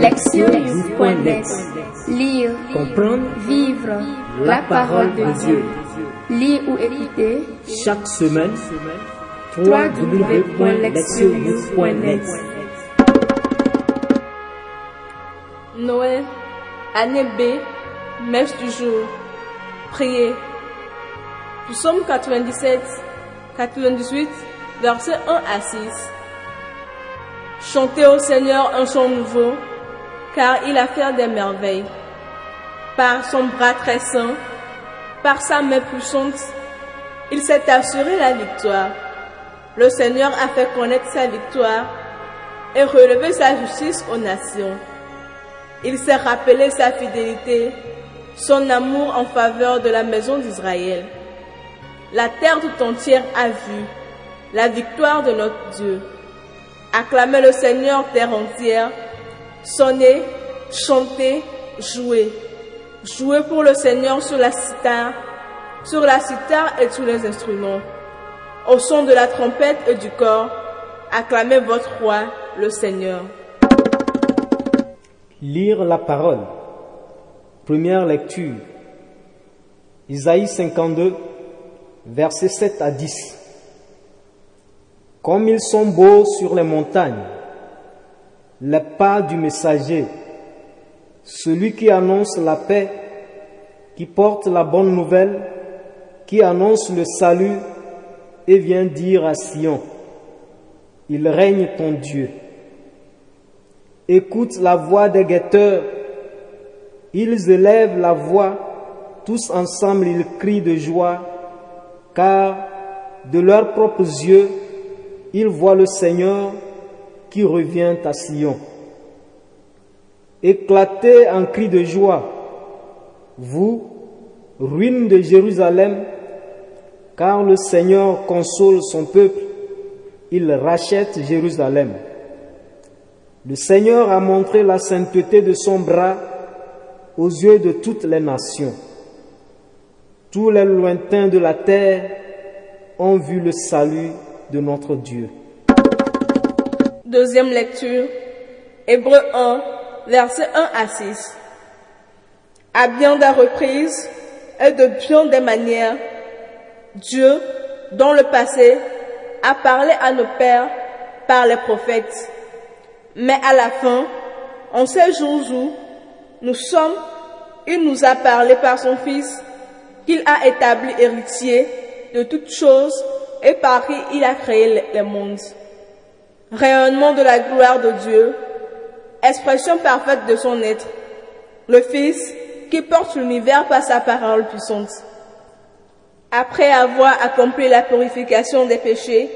Lectionnews.net Lire, Comprendre vivre la parole de Dieu. Lire ou écouter chaque semaine www.lectionnews.net Noël, année B, messe du jour. Priez. Psaume 97, 98, versets 1 à 6. Chantez au Seigneur un chant nouveau, car il a fait des merveilles. Par son bras très saint, par sa main puissante, il s'est assuré la victoire. Le Seigneur a fait connaître sa victoire et relevé sa justice aux nations. Il s'est rappelé sa fidélité, son amour en faveur de la maison d'Israël. La terre tout entière a vu la victoire de notre Dieu. Acclamez le Seigneur terre entière, sonnez, chantez, jouez. Jouez pour le Seigneur sur la cithare, sur la cithare et tous les instruments. Au son de la trompette et du corps, acclamez votre roi, le Seigneur. Lire la parole. Première lecture. Isaïe 52, versets 7 à 10. Comme ils sont beaux sur les montagnes, les pas du messager, celui qui annonce la paix, qui porte la bonne nouvelle, qui annonce le salut et vient dire à Sion, il règne ton Dieu. Écoute la voix des guetteurs, ils élèvent la voix, tous ensemble ils crient de joie, car de leurs propres yeux, ils voient le Seigneur qui revient à Sion. Éclatez en cris de joie, vous, ruines de Jérusalem, car le Seigneur console son peuple, il rachète Jérusalem. Le Seigneur a montré la sainteté de son bras aux yeux de toutes les nations. Tous les lointains de la terre ont vu le salut de notre Dieu. Deuxième lecture, Hébreu 1, versets 1 à 6. À bien des reprises et de bien des manières, Dieu, dans le passé, a parlé à nos pères par les prophètes. Mais à la fin, en ces jours où nous sommes, il nous a parlé par son Fils, qu'il a établi héritier de toutes choses et par qui il a créé les mondes. Rayonnement de la gloire de Dieu, expression parfaite de son être, le Fils qui porte l'univers par sa parole puissante. Après avoir accompli la purification des péchés,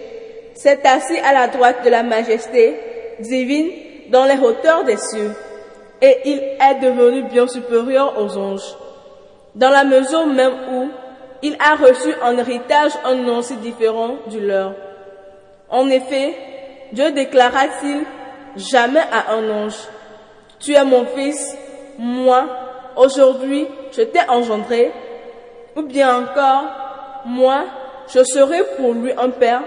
s'est assis à la droite de la majesté divine dans les hauteurs des cieux, et il est devenu bien supérieur aux anges, dans la mesure même où il a reçu en héritage un nom si différent du leur. En effet, Dieu déclara-t-il jamais à un ange, Tu es mon fils, moi, aujourd'hui, je t'ai engendré, ou bien encore, moi, je serai pour lui un père,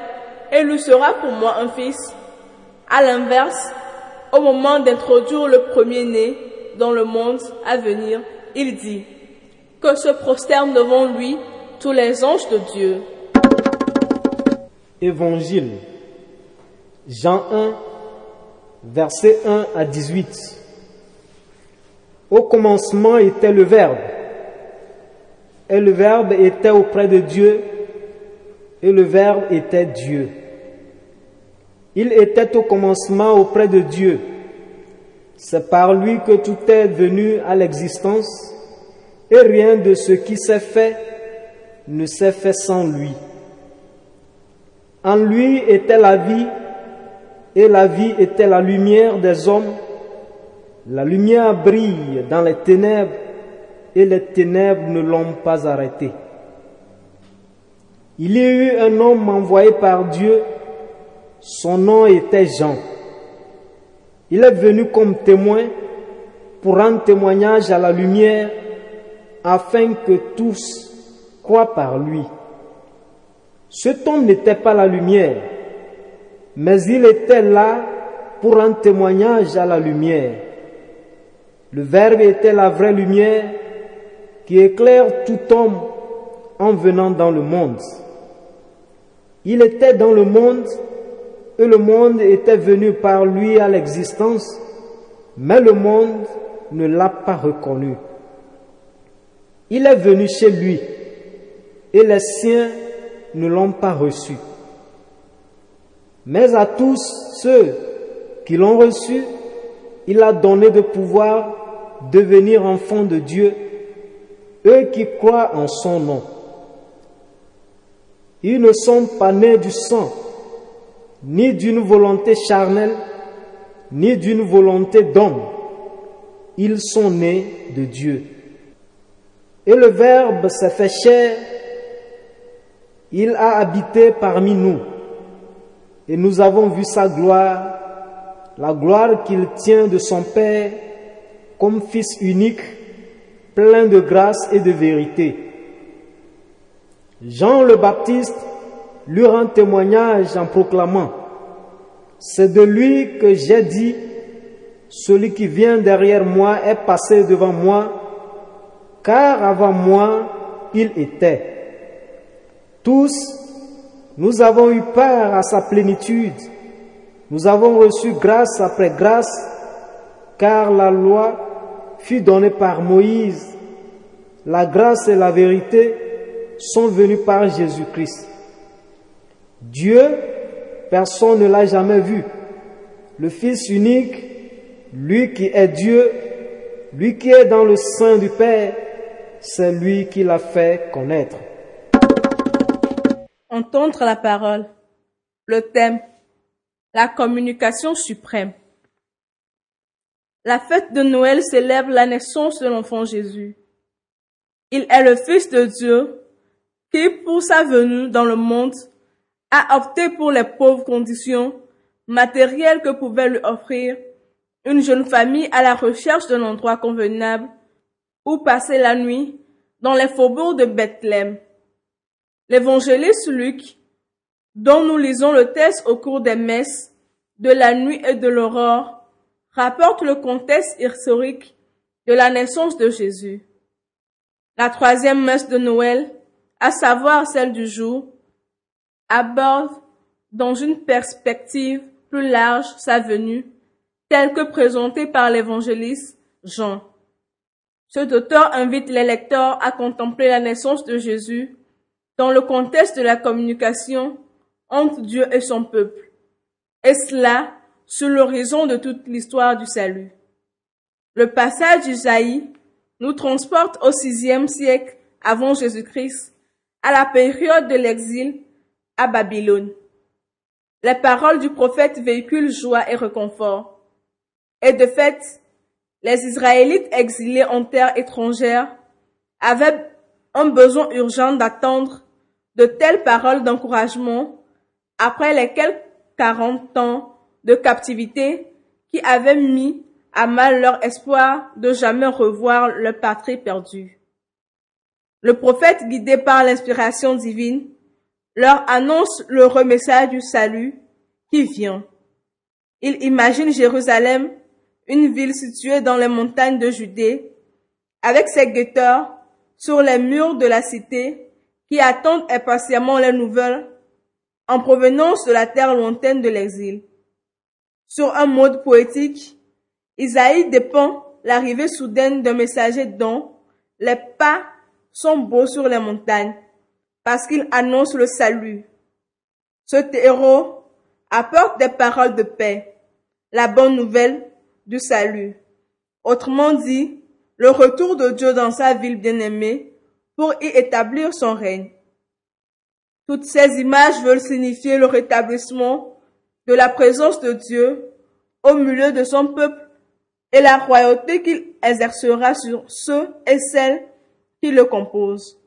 et lui sera pour moi un fils. À l'inverse, au moment d'introduire le premier-né dans le monde à venir, il dit, que se prosternent devant lui tous les anges de Dieu. Évangile. Jean 1, versets 1 à 18. Au commencement était le Verbe, et le Verbe était auprès de Dieu, et le Verbe était Dieu. Il était au commencement auprès de Dieu. C'est par lui que tout est venu à l'existence, et rien de ce qui s'est fait ne s'est fait sans lui. En lui était la vie, et la vie était la lumière des hommes. La lumière brille dans les ténèbres, et les ténèbres ne l'ont pas arrêté. Il y a eu un homme envoyé par Dieu, son nom était Jean. Il est venu comme témoin pour rendre témoignage à la lumière afin que tous croient par lui. Cet homme n'était pas la lumière, mais il était là pour rendre témoignage à la lumière. Le Verbe était la vraie lumière qui éclaire tout homme en venant dans le monde. Il était dans le monde et le monde était venu par lui à l'existence, mais le monde ne l'a pas reconnu. Il est venu chez lui et les siens ne l'ont pas reçu. Mais à tous ceux qui l'ont reçu, il a donné de pouvoir devenir enfants de Dieu, eux qui croient en son nom. Ils ne sont pas nés du sang, ni d'une volonté charnelle, ni d'une volonté d'homme. Ils sont nés de Dieu. Et le Verbe s'est fait chair, il a habité parmi nous, et nous avons vu sa gloire, la gloire qu'il tient de son Père comme Fils unique, plein de grâce et de vérité. Jean le Baptiste lui rend témoignage en proclamant, C'est de lui que j'ai dit, celui qui vient derrière moi est passé devant moi, car avant moi il était. Tous, nous avons eu part à sa plénitude, nous avons reçu grâce après grâce, car la loi fut donnée par Moïse, la grâce et la vérité sont venues par Jésus-Christ. Dieu, personne ne l'a jamais vu. Le Fils unique, lui qui est Dieu, lui qui est dans le sein du Père, c'est lui qui l'a fait connaître. Entendre la parole. Le thème. La communication suprême. La fête de Noël célèbre la naissance de l'enfant Jésus. Il est le Fils de Dieu qui, pour sa venue dans le monde, a opté pour les pauvres conditions matérielles que pouvait lui offrir une jeune famille à la recherche d'un endroit convenable où passer la nuit dans les faubourgs de Bethléem. L'évangéliste Luc, dont nous lisons le texte au cours des messes de la nuit et de l'aurore, rapporte le contexte historique de la naissance de Jésus. La troisième messe de Noël, à savoir celle du jour, aborde dans une perspective plus large sa venue, telle que présentée par l'évangéliste Jean. Cet auteur invite les lecteurs à contempler la naissance de Jésus dans le contexte de la communication entre Dieu et son peuple, et cela sur l'horizon de toute l'histoire du salut? Le passage d'Isaïe nous transporte au sixième siècle avant Jésus-Christ, à la période de l'exil à Babylone. Les paroles du prophète véhiculent joie et réconfort. Et de fait, les Israélites exilés en terre étrangère avaient un besoin urgent d'attendre de telles paroles d'encouragement après les quelques quarante ans de captivité qui avaient mis à mal leur espoir de jamais revoir leur patrie perdue. Le prophète, guidé par l'inspiration divine, leur annonce le remessage du salut qui vient. Il imagine Jérusalem, une ville située dans les montagnes de Judée, avec ses guetteurs sur les murs de la cité qui attendent impatiemment les nouvelles en provenance de la terre lointaine de l'exil. Sur un mode poétique, Isaïe dépend l'arrivée soudaine d'un messager dont les pas sont beaux sur les montagnes parce qu'il annonce le salut. Ce héros apporte des paroles de paix, la bonne nouvelle du salut. Autrement dit, le retour de Dieu dans sa ville bien-aimée pour y établir son règne. Toutes ces images veulent signifier le rétablissement de la présence de Dieu au milieu de son peuple et la royauté qu'il exercera sur ceux et celles qui le composent.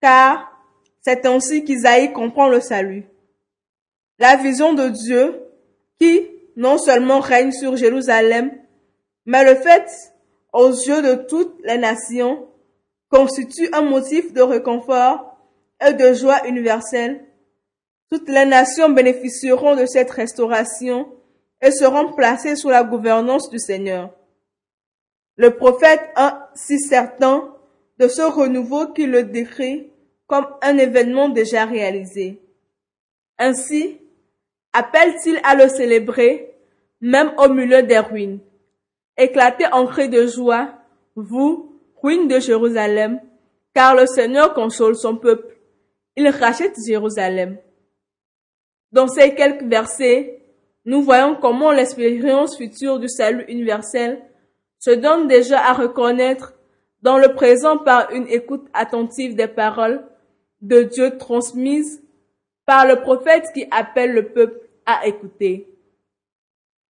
Car c'est ainsi qu'Isaïe comprend le salut. La vision de Dieu qui non seulement règne sur Jérusalem, mais le fait aux yeux de toutes les nations constitue un motif de réconfort et de joie universelle. Toutes les nations bénéficieront de cette restauration et seront placées sous la gouvernance du Seigneur. Le prophète est si certain de ce renouveau qu'il le décrit comme un événement déjà réalisé. Ainsi, appelle-t-il à le célébrer, même au milieu des ruines. Éclatez en cris de joie, vous, ruines de Jérusalem, car le Seigneur console son peuple. Il rachète Jérusalem. Dans ces quelques versets, nous voyons comment l'expérience future du salut universel se donne déjà à reconnaître dans le présent par une écoute attentive des paroles de Dieu transmises par le prophète qui appelle le peuple à écouter.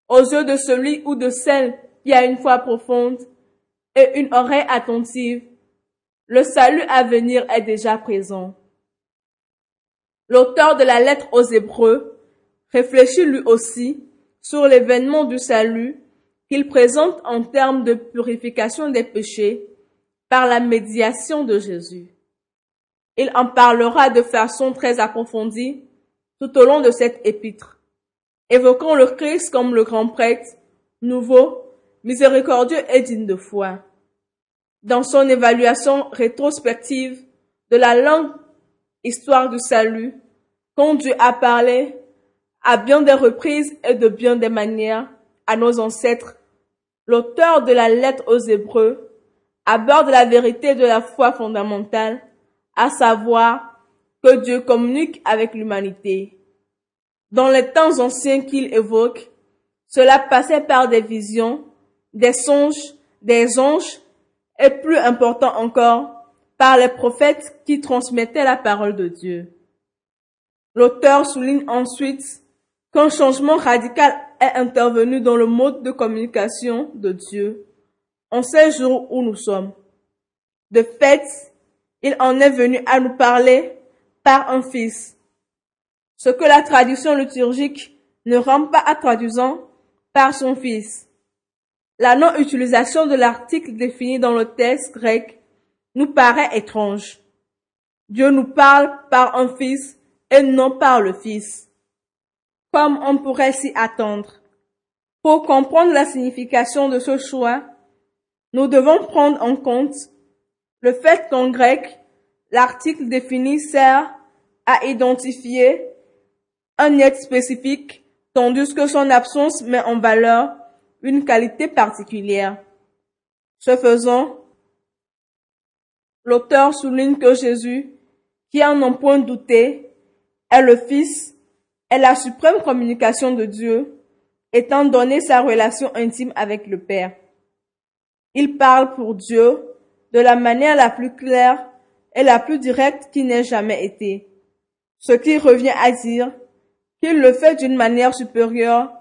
Aux yeux de celui ou de celle qui a une foi profonde et une oreille attentive, le salut à venir est déjà présent. L'auteur de la lettre aux Hébreux réfléchit lui aussi sur l'événement du salut qu'il présente en termes de purification des péchés par la médiation de Jésus. Il en parlera de façon très approfondie tout au long de cette épître, évoquant le Christ comme le grand prêtre, nouveau, miséricordieux et digne de foi. Dans son évaluation rétrospective de la langue histoire du salut, quand Dieu a parlé à bien des reprises et de bien des manières à nos ancêtres, l'auteur de la lettre aux Hébreux aborde la vérité de la foi fondamentale, à savoir que Dieu communique avec l'humanité. Dans les temps anciens qu'il évoque, cela passait par des visions, des songes, des anges, et plus important encore, par les prophètes qui transmettaient la parole de Dieu. L'auteur souligne ensuite qu'un changement radical est intervenu dans le mode de communication de Dieu en ces jours où nous sommes. De fait, il en est venu à nous parler par un fils. Ce que la tradition liturgique ne rend pas à traduisant par son fils. La non-utilisation de l'article défini dans le texte grec nous paraît étrange. Dieu nous parle par un fils et non par le Fils, comme on pourrait s'y attendre. Pour comprendre la signification de ce choix, nous devons prendre en compte le fait qu'en grec, l'article défini sert à identifier un être spécifique, tandis que son absence met en valeur une qualité particulière. Ce faisant, l'auteur souligne que Jésus, qui en un point douté, est le Fils, est la suprême communication de Dieu, étant donné sa relation intime avec le Père. Il parle pour Dieu de la manière la plus claire et la plus directe qui n'ait jamais été. Ce qui revient à dire qu'il le fait d'une manière supérieure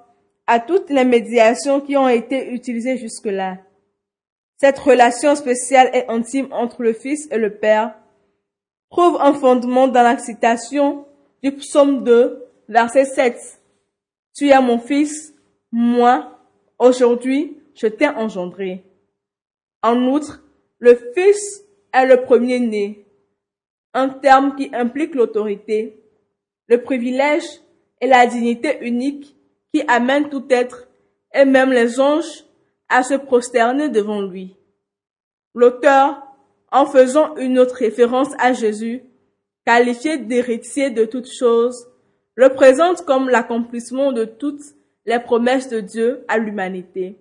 à toutes les médiations qui ont été utilisées jusque-là. Cette relation spéciale et intime entre le Fils et le Père trouve un fondement dans la citation du psaume 2, verset 7. Tu es mon fils, moi, aujourd'hui, je t'ai engendré. En outre, le fils est le premier-né, un terme qui implique l'autorité, le privilège et la dignité unique qui amène tout être, et même les anges, à se prosterner devant lui. L'auteur, en faisant une autre référence à Jésus, qualifié d'héritier de toutes choses, le présente comme l'accomplissement de toutes les promesses de Dieu à l'humanité.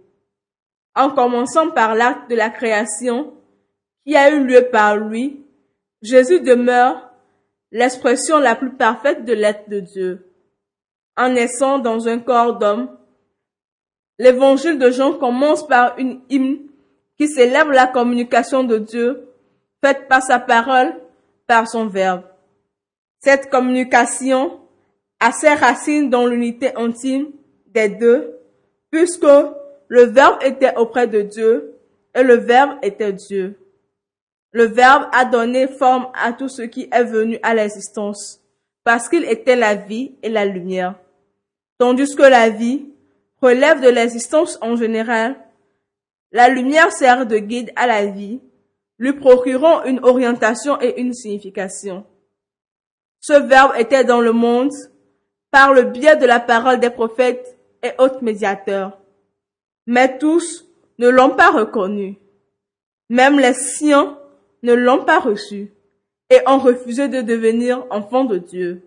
En commençant par l'acte de la création qui a eu lieu par lui, Jésus demeure l'expression la plus parfaite de l'être de Dieu. En naissant dans un corps d'homme, l'évangile de Jean commence par une hymne qui célèbre la communication de Dieu faite par sa parole, par son verbe. Cette communication a ses racines dans l'unité intime des deux, puisque le Verbe était auprès de Dieu et le Verbe était Dieu. Le Verbe a donné forme à tout ce qui est venu à l'existence, parce qu'il était la vie et la lumière. Tandis que la vie relève de l'existence en général, la lumière sert de guide à la vie, lui procurant une orientation et une signification. Ce Verbe était dans le monde par le biais de la parole des prophètes et autres médiateurs. Mais tous, ne l'ont pas reconnu. Même les siens ne l'ont pas reçu et ont refusé de devenir enfants de Dieu.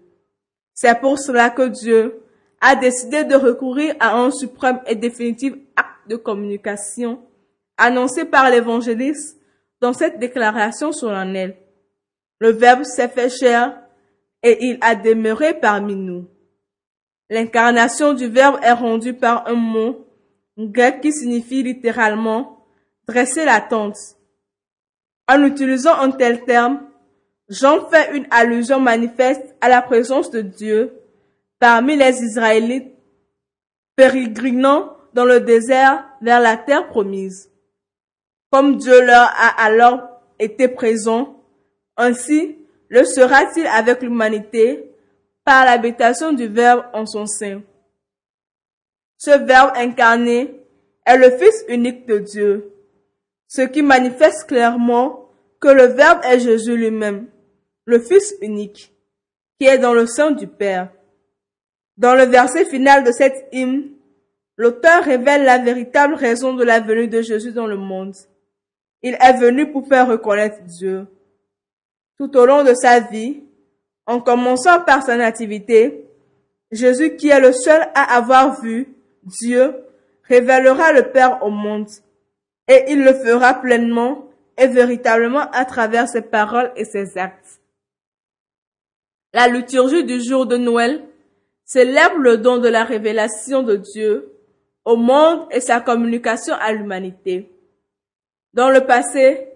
C'est pour cela que Dieu a décidé de recourir à un suprême et définitif acte de communication annoncé par l'évangéliste dans cette déclaration solennelle. Le Verbe s'est fait chair et il a demeuré parmi nous. L'incarnation du Verbe est rendue par un mot grec qui signifie littéralement dresser la tente. En utilisant un tel terme, Jean fait une allusion manifeste à la présence de Dieu parmi les Israélites pérégrinant dans le désert vers la terre promise. Comme Dieu leur a alors été présent, ainsi le sera-t-il avec l'humanité par l'habitation du Verbe en son sein. Ce Verbe incarné est le Fils unique de Dieu, ce qui manifeste clairement que le Verbe est Jésus lui-même, le Fils unique, qui est dans le sein du Père. Dans le verset final de cette hymne, l'auteur révèle la véritable raison de la venue de Jésus dans le monde. Il est venu pour faire reconnaître Dieu. Tout au long de sa vie, en commençant par sa nativité, Jésus qui est le seul à avoir vu Dieu révélera le Père au monde et il le fera pleinement et véritablement à travers ses paroles et ses actes. La liturgie du jour de Noël célèbre le don de la révélation de Dieu au monde et sa communication à l'humanité. Dans le passé,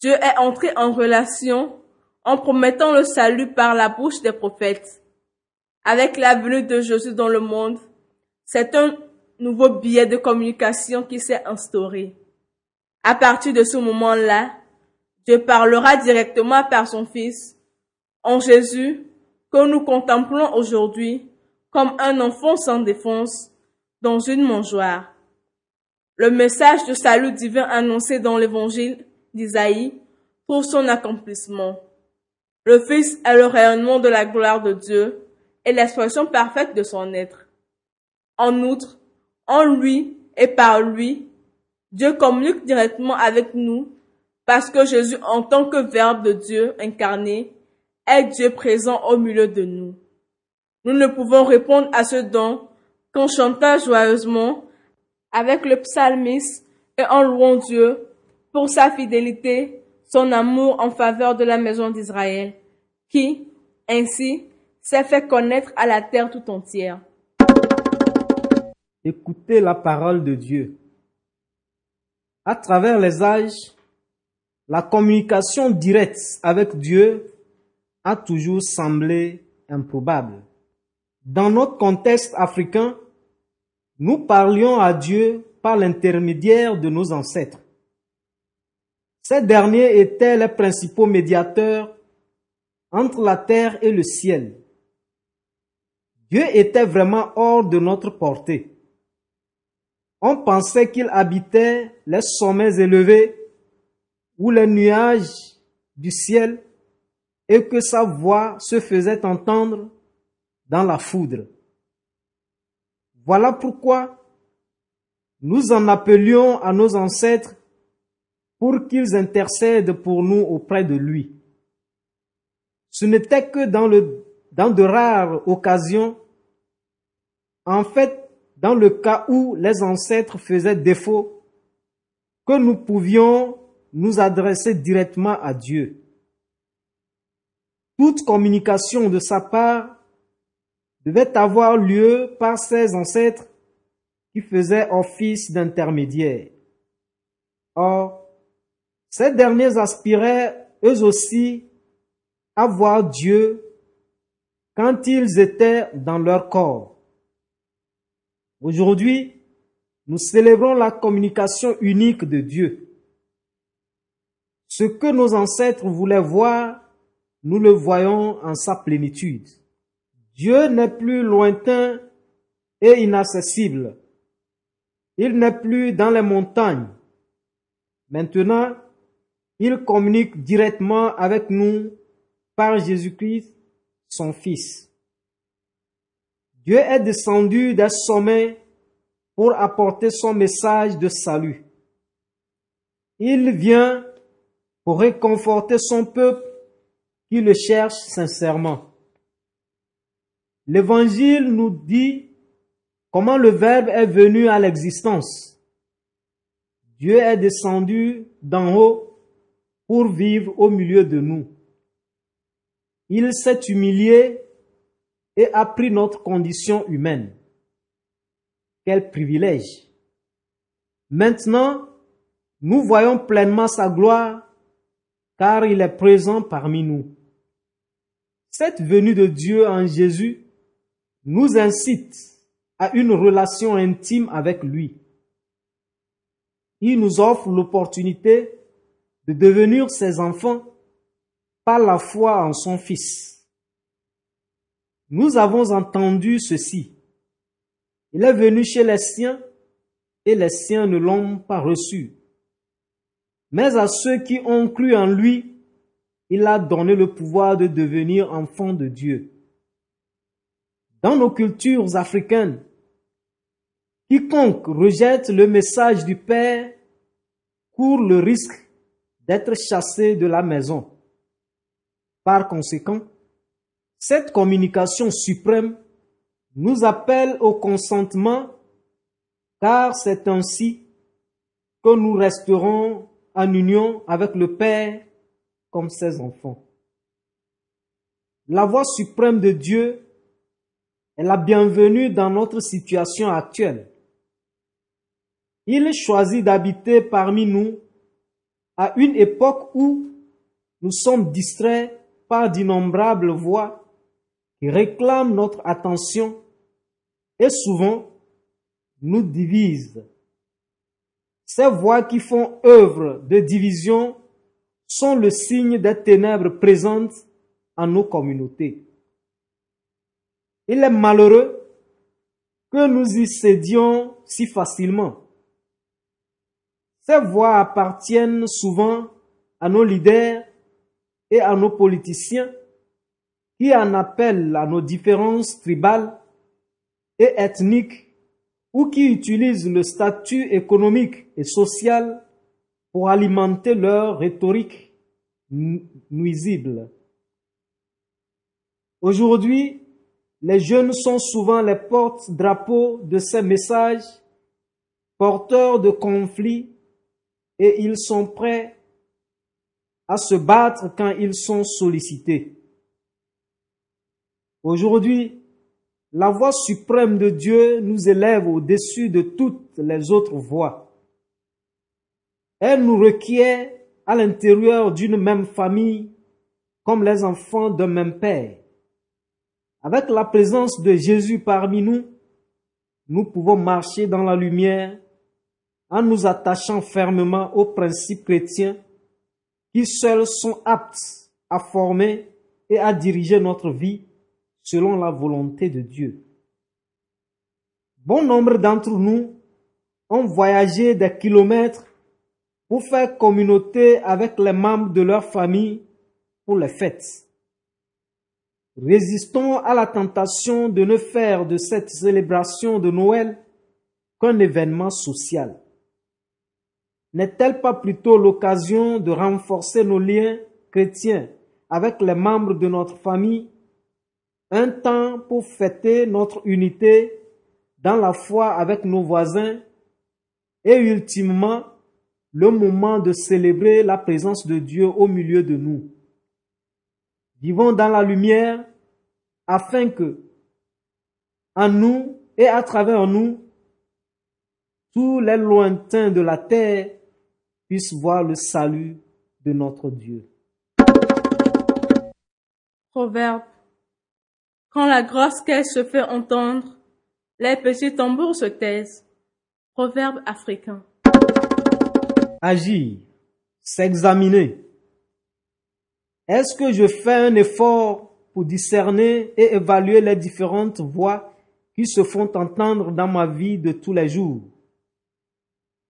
Dieu est entré en relation en promettant le salut par la bouche des prophètes. Avec la venue de Jésus dans le monde, c'est un nouveau biais de communication qui s'est instauré. À partir de ce moment-là, Dieu parlera directement par son Fils, en Jésus, que nous contemplons aujourd'hui comme un enfant sans défense dans une mangeoire. Le message de salut divin annoncé dans l'évangile d'Isaïe pour son accomplissement. Le Fils est le rayonnement de la gloire de Dieu et l'expression parfaite de son être. En outre, en lui et par lui, Dieu communique directement avec nous parce que Jésus, en tant que Verbe de Dieu incarné, est Dieu présent au milieu de nous. Nous ne pouvons répondre à ce don qu'en chantant joyeusement avec le psalmiste et en louant Dieu pour sa fidélité, son amour en faveur de la maison d'Israël, qui, ainsi, s'est fait connaître à la terre tout entière. Écoutez la parole de Dieu. À travers les âges, la communication directe avec Dieu a toujours semblé improbable. Dans notre contexte africain, nous parlions à Dieu par l'intermédiaire de nos ancêtres. Ces derniers étaient les principaux médiateurs entre la terre et le ciel. Dieu était vraiment hors de notre portée. On pensait qu'il habitait les sommets élevés ou les nuages du ciel et que sa voix se faisait entendre dans la foudre. Voilà pourquoi nous en appelions à nos ancêtres pour qu'ils intercèdent pour nous auprès de lui. Ce n'était que dans, le, dans de rares occasions, en fait, dans le cas où les ancêtres faisaient défaut, que nous pouvions nous adresser directement à Dieu. Toute communication de sa part devait avoir lieu par ses ancêtres qui faisaient office d'intermédiaires. Or, ces derniers aspiraient eux aussi à voir Dieu quand ils étaient dans leur corps. Aujourd'hui, nous célébrons la communication unique de Dieu. Ce que nos ancêtres voulaient voir, nous le voyons en sa plénitude. Dieu n'est plus lointain et inaccessible. Il n'est plus dans les montagnes. Maintenant, il communique directement avec nous par Jésus-Christ, son Fils. Dieu est descendu des sommets pour apporter son message de salut. Il vient pour réconforter son peuple qui le cherche sincèrement. L'évangile nous dit comment le Verbe est venu à l'existence. Dieu est descendu d'en haut pour vivre au milieu de nous. Il s'est humilié et a pris notre condition humaine. Quel privilège. Maintenant, nous voyons pleinement sa gloire car il est présent parmi nous. Cette venue de Dieu en Jésus nous incite à une relation intime avec lui. Il nous offre l'opportunité de devenir ses enfants par la foi en son Fils. Nous avons entendu ceci. Il est venu chez les siens et les siens ne l'ont pas reçu. Mais à ceux qui ont cru en lui, il a donné le pouvoir de devenir enfants de Dieu. Dans nos cultures africaines, quiconque rejette le message du Père court le risque d'être chassé de la maison. Par conséquent, cette communication suprême nous appelle au consentement car c'est ainsi que nous resterons en union avec le Père comme ses enfants. La voix suprême de Dieu la bienvenue dans notre situation actuelle. Il choisit d'habiter parmi nous à une époque où nous sommes distraits par d'innombrables voix qui réclament notre attention et souvent nous divisent. Ces voix qui font œuvre de division sont le signe des ténèbres présentes en nos communautés. Il est malheureux que nous y cédions si facilement. Ces voix appartiennent souvent à nos leaders et à nos politiciens qui en appellent à nos différences tribales et ethniques ou qui utilisent le statut économique et social pour alimenter leur rhétorique nuisible. Aujourd'hui, les jeunes sont souvent les porte-drapeaux de ces messages, porteurs de conflits, et ils sont prêts à se battre quand ils sont sollicités. Aujourd'hui, la voix suprême de Dieu nous élève au-dessus de toutes les autres voix. Elle nous requiert à l'intérieur d'une même famille comme les enfants d'un même père. Avec la présence de Jésus parmi nous, nous pouvons marcher dans la lumière en nous attachant fermement aux principes chrétiens qui seuls sont aptes à former et à diriger notre vie selon la volonté de Dieu. Bon nombre d'entre nous ont voyagé des kilomètres pour faire communauté avec les membres de leur famille pour les fêtes. Résistons à la tentation de ne faire de cette célébration de Noël qu'un événement social. N'est-elle pas plutôt l'occasion de renforcer nos liens chrétiens avec les membres de notre famille, un temps pour fêter notre unité dans la foi avec nos voisins et ultimement le moment de célébrer la présence de Dieu au milieu de nous. Vivons dans la lumière afin que, en nous et à travers nous, tous les lointains de la terre puissent voir le salut de notre Dieu. Proverbe. Quand la grosse caisse se fait entendre, les petits tambours se taisent. Proverbe africain agir, s'examiner. Est-ce que je fais un effort pour discerner et évaluer les différentes voix qui se font entendre dans ma vie de tous les jours.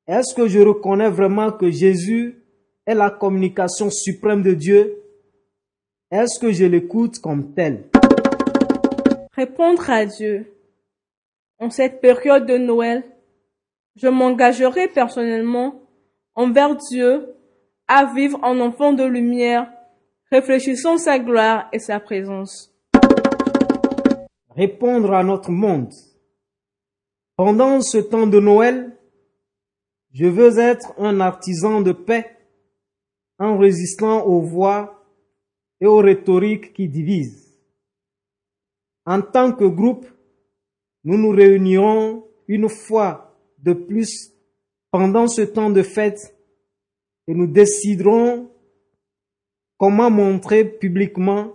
Est-ce que je reconnais vraiment que Jésus est la communication suprême de Dieu? Est-ce que je l'écoute comme tel? Répondre à Dieu. En cette période de Noël, je m'engagerai personnellement envers Dieu, à vivre en enfant de lumière, réfléchissons sa gloire et sa présence. Répondre à notre monde. Pendant ce temps de Noël, je veux être un artisan de paix en résistant aux voix et aux rhétoriques qui divisent. En tant que groupe, nous nous réunirons une fois de plus pendant ce temps de fête et nous déciderons comment montrer publiquement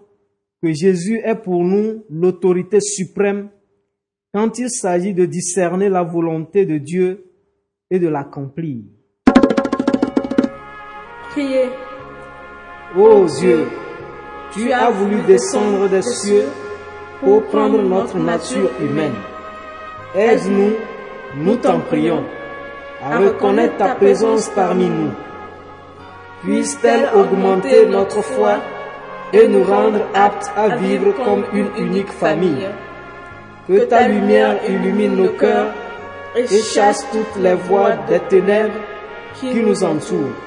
que Jésus est pour nous l'autorité suprême quand il s'agit de discerner la volonté de Dieu et de l'accomplir? Priez. Ô Dieu, tu as voulu descendre des cieux pour prendre notre nature humaine. Aide-nous, nous t'en prions, à reconnaître ta présence parmi nous. Puisse-t-elle augmenter notre foi et nous rendre aptes à vivre comme une unique famille. Que ta lumière illumine nos cœurs et chasse toutes les voies des ténèbres qui nous entourent.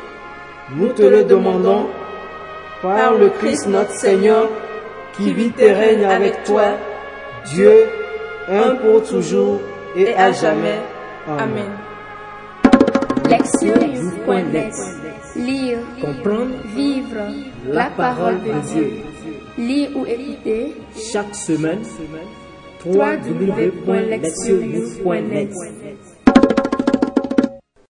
Nous te le demandons par le Christ notre Seigneur qui vit et règne avec toi, Dieu, un pour toujours et à jamais. Amen. Lire, Comprendre vivre la parole de Dieu. Lire ou écouter chaque semaine www.lectionnews.net